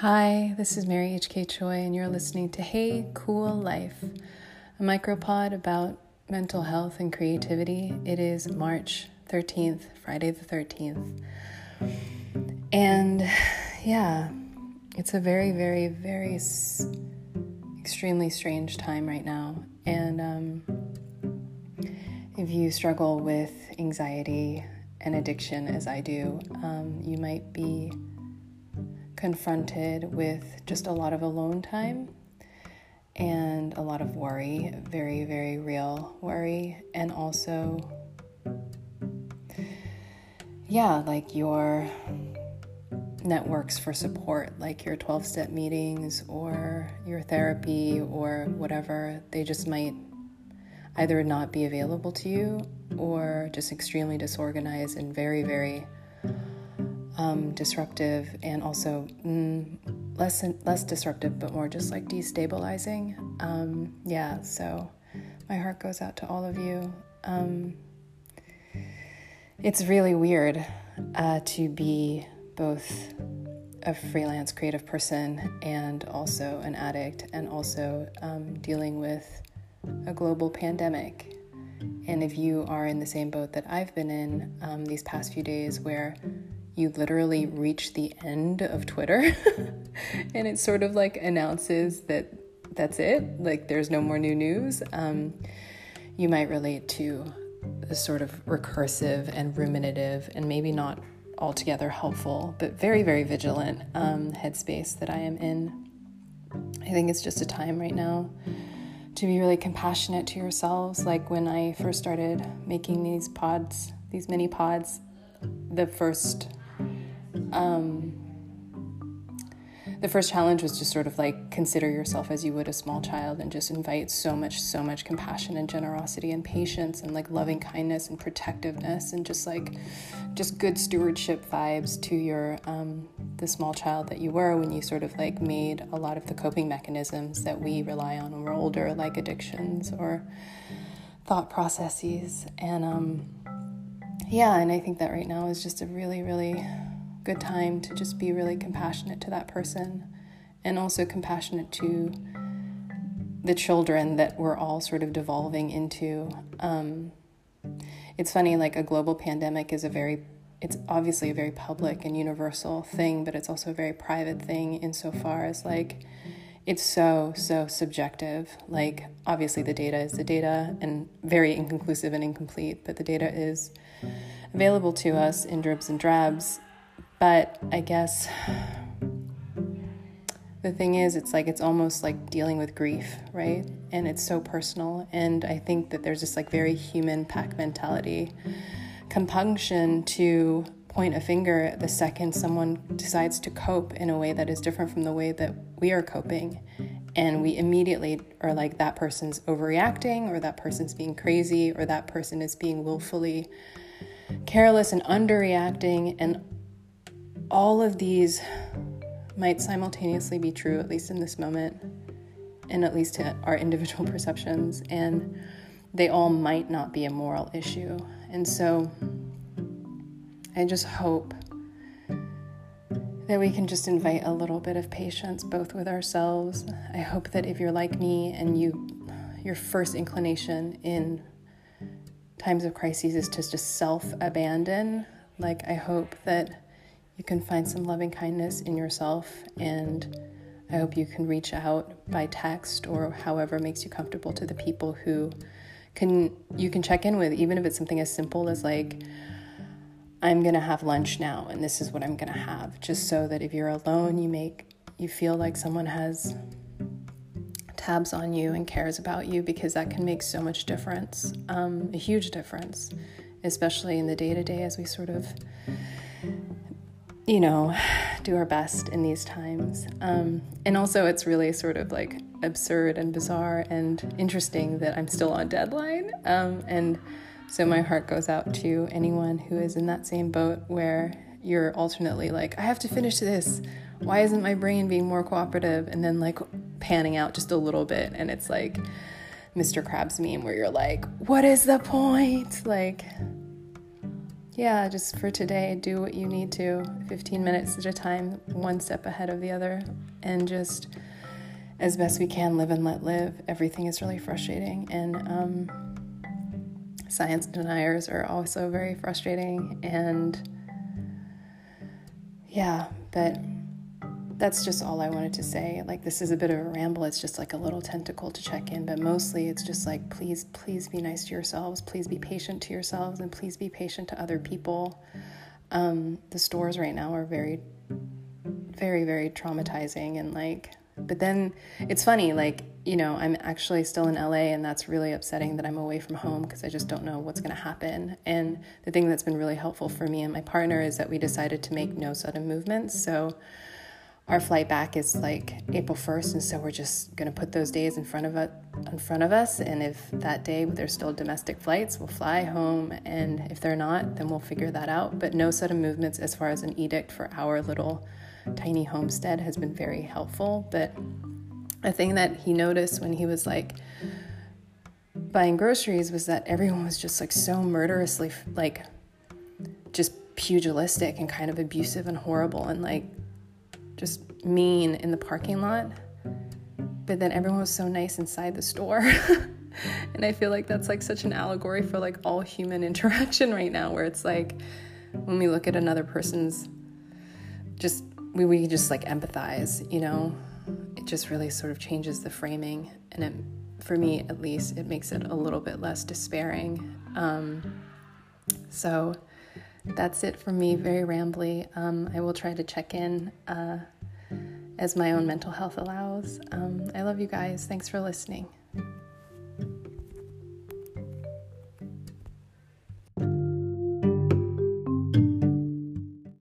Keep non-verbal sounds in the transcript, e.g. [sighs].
Hi, this is Mary H.K. Choi, and you're listening to Hey Cool Life, a micropod about mental health and creativity. It is March 13th, Friday the 13th. And yeah, it's a very, very, very s- extremely strange time right now. And um, if you struggle with anxiety and addiction as I do, um, you might be confronted with just a lot of alone time and a lot of worry, very, very real worry, and also, yeah, like your networks for support, like your 12 step meetings or your therapy or whatever, they just might either not be available to you or just extremely disorganized and very, very um, disruptive and also mm, less less disruptive, but more just like destabilizing. Um, yeah, so my heart goes out to all of you. Um, it's really weird uh, to be both a freelance creative person and also an addict, and also um, dealing with a global pandemic. And if you are in the same boat that I've been in um, these past few days, where you literally reach the end of Twitter [laughs] and it sort of like announces that that's it, like there's no more new news, um, you might relate to the sort of recursive and ruminative and maybe not altogether helpful, but very, very vigilant um, headspace that I am in. I think it's just a time right now to be really compassionate to yourselves. Like when I first started making these pods, these mini pods, the first um, the first challenge was just sort of like consider yourself as you would a small child and just invite so much so much compassion and generosity and patience and like loving kindness and protectiveness and just like just good stewardship vibes to your um, the small child that you were when you sort of like made a lot of the coping mechanisms that we rely on when we're older like addictions or thought processes. And um, yeah and i think that right now is just a really really good time to just be really compassionate to that person and also compassionate to the children that we're all sort of devolving into. Um, it's funny, like a global pandemic is a very, it's obviously a very public and universal thing, but it's also a very private thing insofar as like, it's so, so subjective. Like, obviously, the data is the data and very inconclusive and incomplete, but the data is available to us in dribs and drabs but I guess the thing is, it's like it's almost like dealing with grief, right? And it's so personal. And I think that there's this like very human pack mentality, compunction to point a finger the second someone decides to cope in a way that is different from the way that we are coping. And we immediately are like, that person's overreacting, or that person's being crazy, or that person is being willfully careless and underreacting. And all of these might simultaneously be true, at least in this moment, and at least to our individual [laughs] perceptions, and they all might not be a moral issue. And so I just hope that we can just invite a little bit of patience both with ourselves. I hope that if you're like me and you your first inclination in times of crises is to just self-abandon, like I hope that you can find some loving kindness in yourself. And I hope you can reach out by text or however makes you comfortable to the people who can you can check in with, even if it's something as simple as like, I'm gonna have lunch now and this is what I'm gonna have, just so that if you're alone, you make you feel like someone has tabs on you and cares about you because that can make so much difference, um, a huge difference, especially in the day to day as we sort of you know, [sighs] do our best in these times. Um, and also, it's really sort of like absurd and bizarre and interesting that I'm still on deadline. Um, and so, my heart goes out to anyone who is in that same boat where you're alternately like, I have to finish this. Why isn't my brain being more cooperative? And then, like, panning out just a little bit. And it's like Mr. Krabs meme where you're like, what is the point? Like, yeah, just for today, do what you need to 15 minutes at a time, one step ahead of the other, and just as best we can live and let live. Everything is really frustrating, and um, science deniers are also very frustrating, and yeah, but that's just all I wanted to say. Like, this is a bit of a ramble. It's just like a little tentacle to check in, but mostly it's just like, please, please be nice to yourselves. Please be patient to yourselves, and please be patient to other people. Um, the stores right now are very, very, very traumatizing. And like, but then it's funny, like, you know, I'm actually still in LA, and that's really upsetting that I'm away from home because I just don't know what's going to happen. And the thing that's been really helpful for me and my partner is that we decided to make no sudden movements. So, our flight back is like April 1st, and so we're just to put those days in front of us. In front of us, and if that day there's still domestic flights, we'll fly home, and if they're not, then we'll figure that out. But no sudden movements as far as an edict for our little tiny homestead has been very helpful. But a thing that he noticed when he was like buying groceries was that everyone was just like so murderously like just pugilistic and kind of abusive and horrible and like just mean in the parking lot. But then everyone was so nice inside the store. [laughs] and I feel like that's like such an allegory for like all human [laughs] interaction right now, where it's like when we look at another person's just we, we just like empathize, you know, it just really sort of changes the framing. And it, for me, at least, it makes it a little bit less despairing. Um, so, that's it for me, very rambly. Um, I will try to check in uh, as my own mental health allows. Um, I love you guys. Thanks for listening.